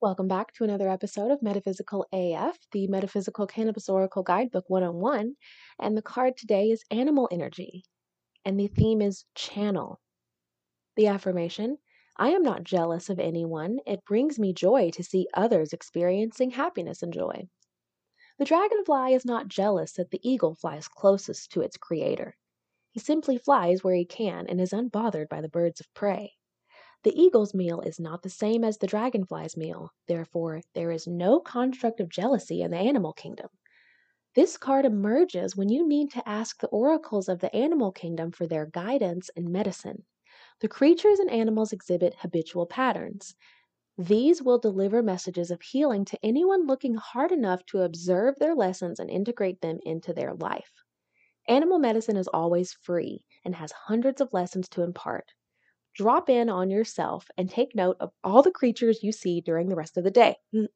Welcome back to another episode of Metaphysical AF, the Metaphysical Cannabis Oracle Guidebook 101. And the card today is Animal Energy. And the theme is Channel. The affirmation I am not jealous of anyone. It brings me joy to see others experiencing happiness and joy. The dragonfly is not jealous that the eagle flies closest to its creator. He simply flies where he can and is unbothered by the birds of prey. The eagle's meal is not the same as the dragonfly's meal, therefore there is no construct of jealousy in the animal kingdom. This card emerges when you need to ask the oracles of the animal kingdom for their guidance and medicine. The creatures and animals exhibit habitual patterns. These will deliver messages of healing to anyone looking hard enough to observe their lessons and integrate them into their life. Animal medicine is always free and has hundreds of lessons to impart. Drop in on yourself and take note of all the creatures you see during the rest of the day. Mm.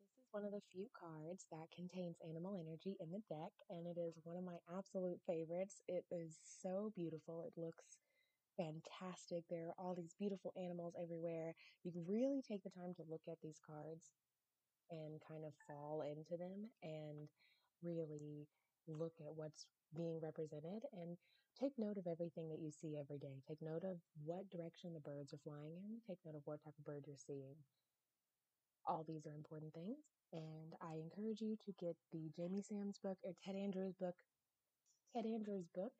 This is one of the few cards that contains animal energy in the deck, and it is one of my absolute favorites. It is so beautiful. It looks fantastic. There are all these beautiful animals everywhere. You can really take the time to look at these cards and kind of fall into them and really look at what's being represented and Take note of everything that you see every day. Take note of what direction the birds are flying in. Take note of what type of bird you're seeing. All these are important things. And I encourage you to get the Jamie Sams book or Ted Andrews book, Ted Andrews book,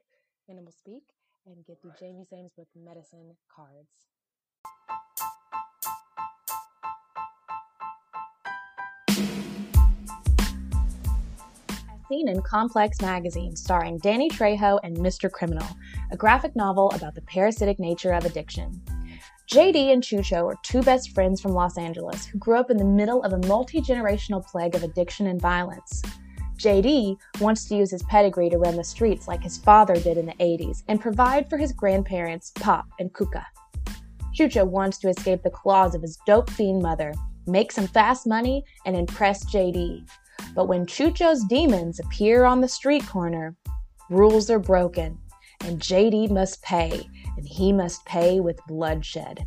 Animal Speak, and get the Jamie Sams book, Medicine Cards. In Complex magazine starring Danny Trejo and Mr. Criminal, a graphic novel about the parasitic nature of addiction. JD and Chucho are two best friends from Los Angeles who grew up in the middle of a multi generational plague of addiction and violence. JD wants to use his pedigree to run the streets like his father did in the 80s and provide for his grandparents, Pop and Kuka. Chucho wants to escape the claws of his dope fiend mother, make some fast money, and impress JD. But when Chucho's demons appear on the street corner, rules are broken, and JD must pay, and he must pay with bloodshed.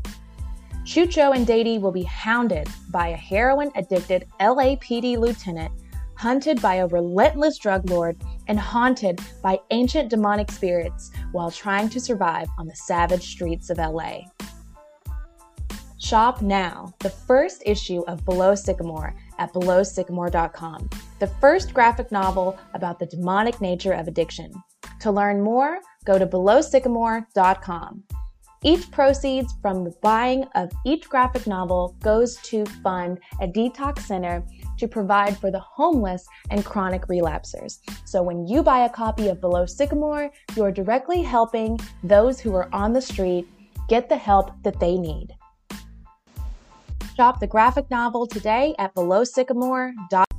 Chucho and JD will be hounded by a heroin addicted LAPD lieutenant, hunted by a relentless drug lord, and haunted by ancient demonic spirits while trying to survive on the savage streets of LA. Shop now the first issue of Below Sycamore at belowsycamore.com, the first graphic novel about the demonic nature of addiction. To learn more, go to belowsycamore.com. Each proceeds from the buying of each graphic novel goes to fund a detox center to provide for the homeless and chronic relapsers. So when you buy a copy of Below Sycamore, you are directly helping those who are on the street get the help that they need. Shop the graphic novel today at belowsycamore.com.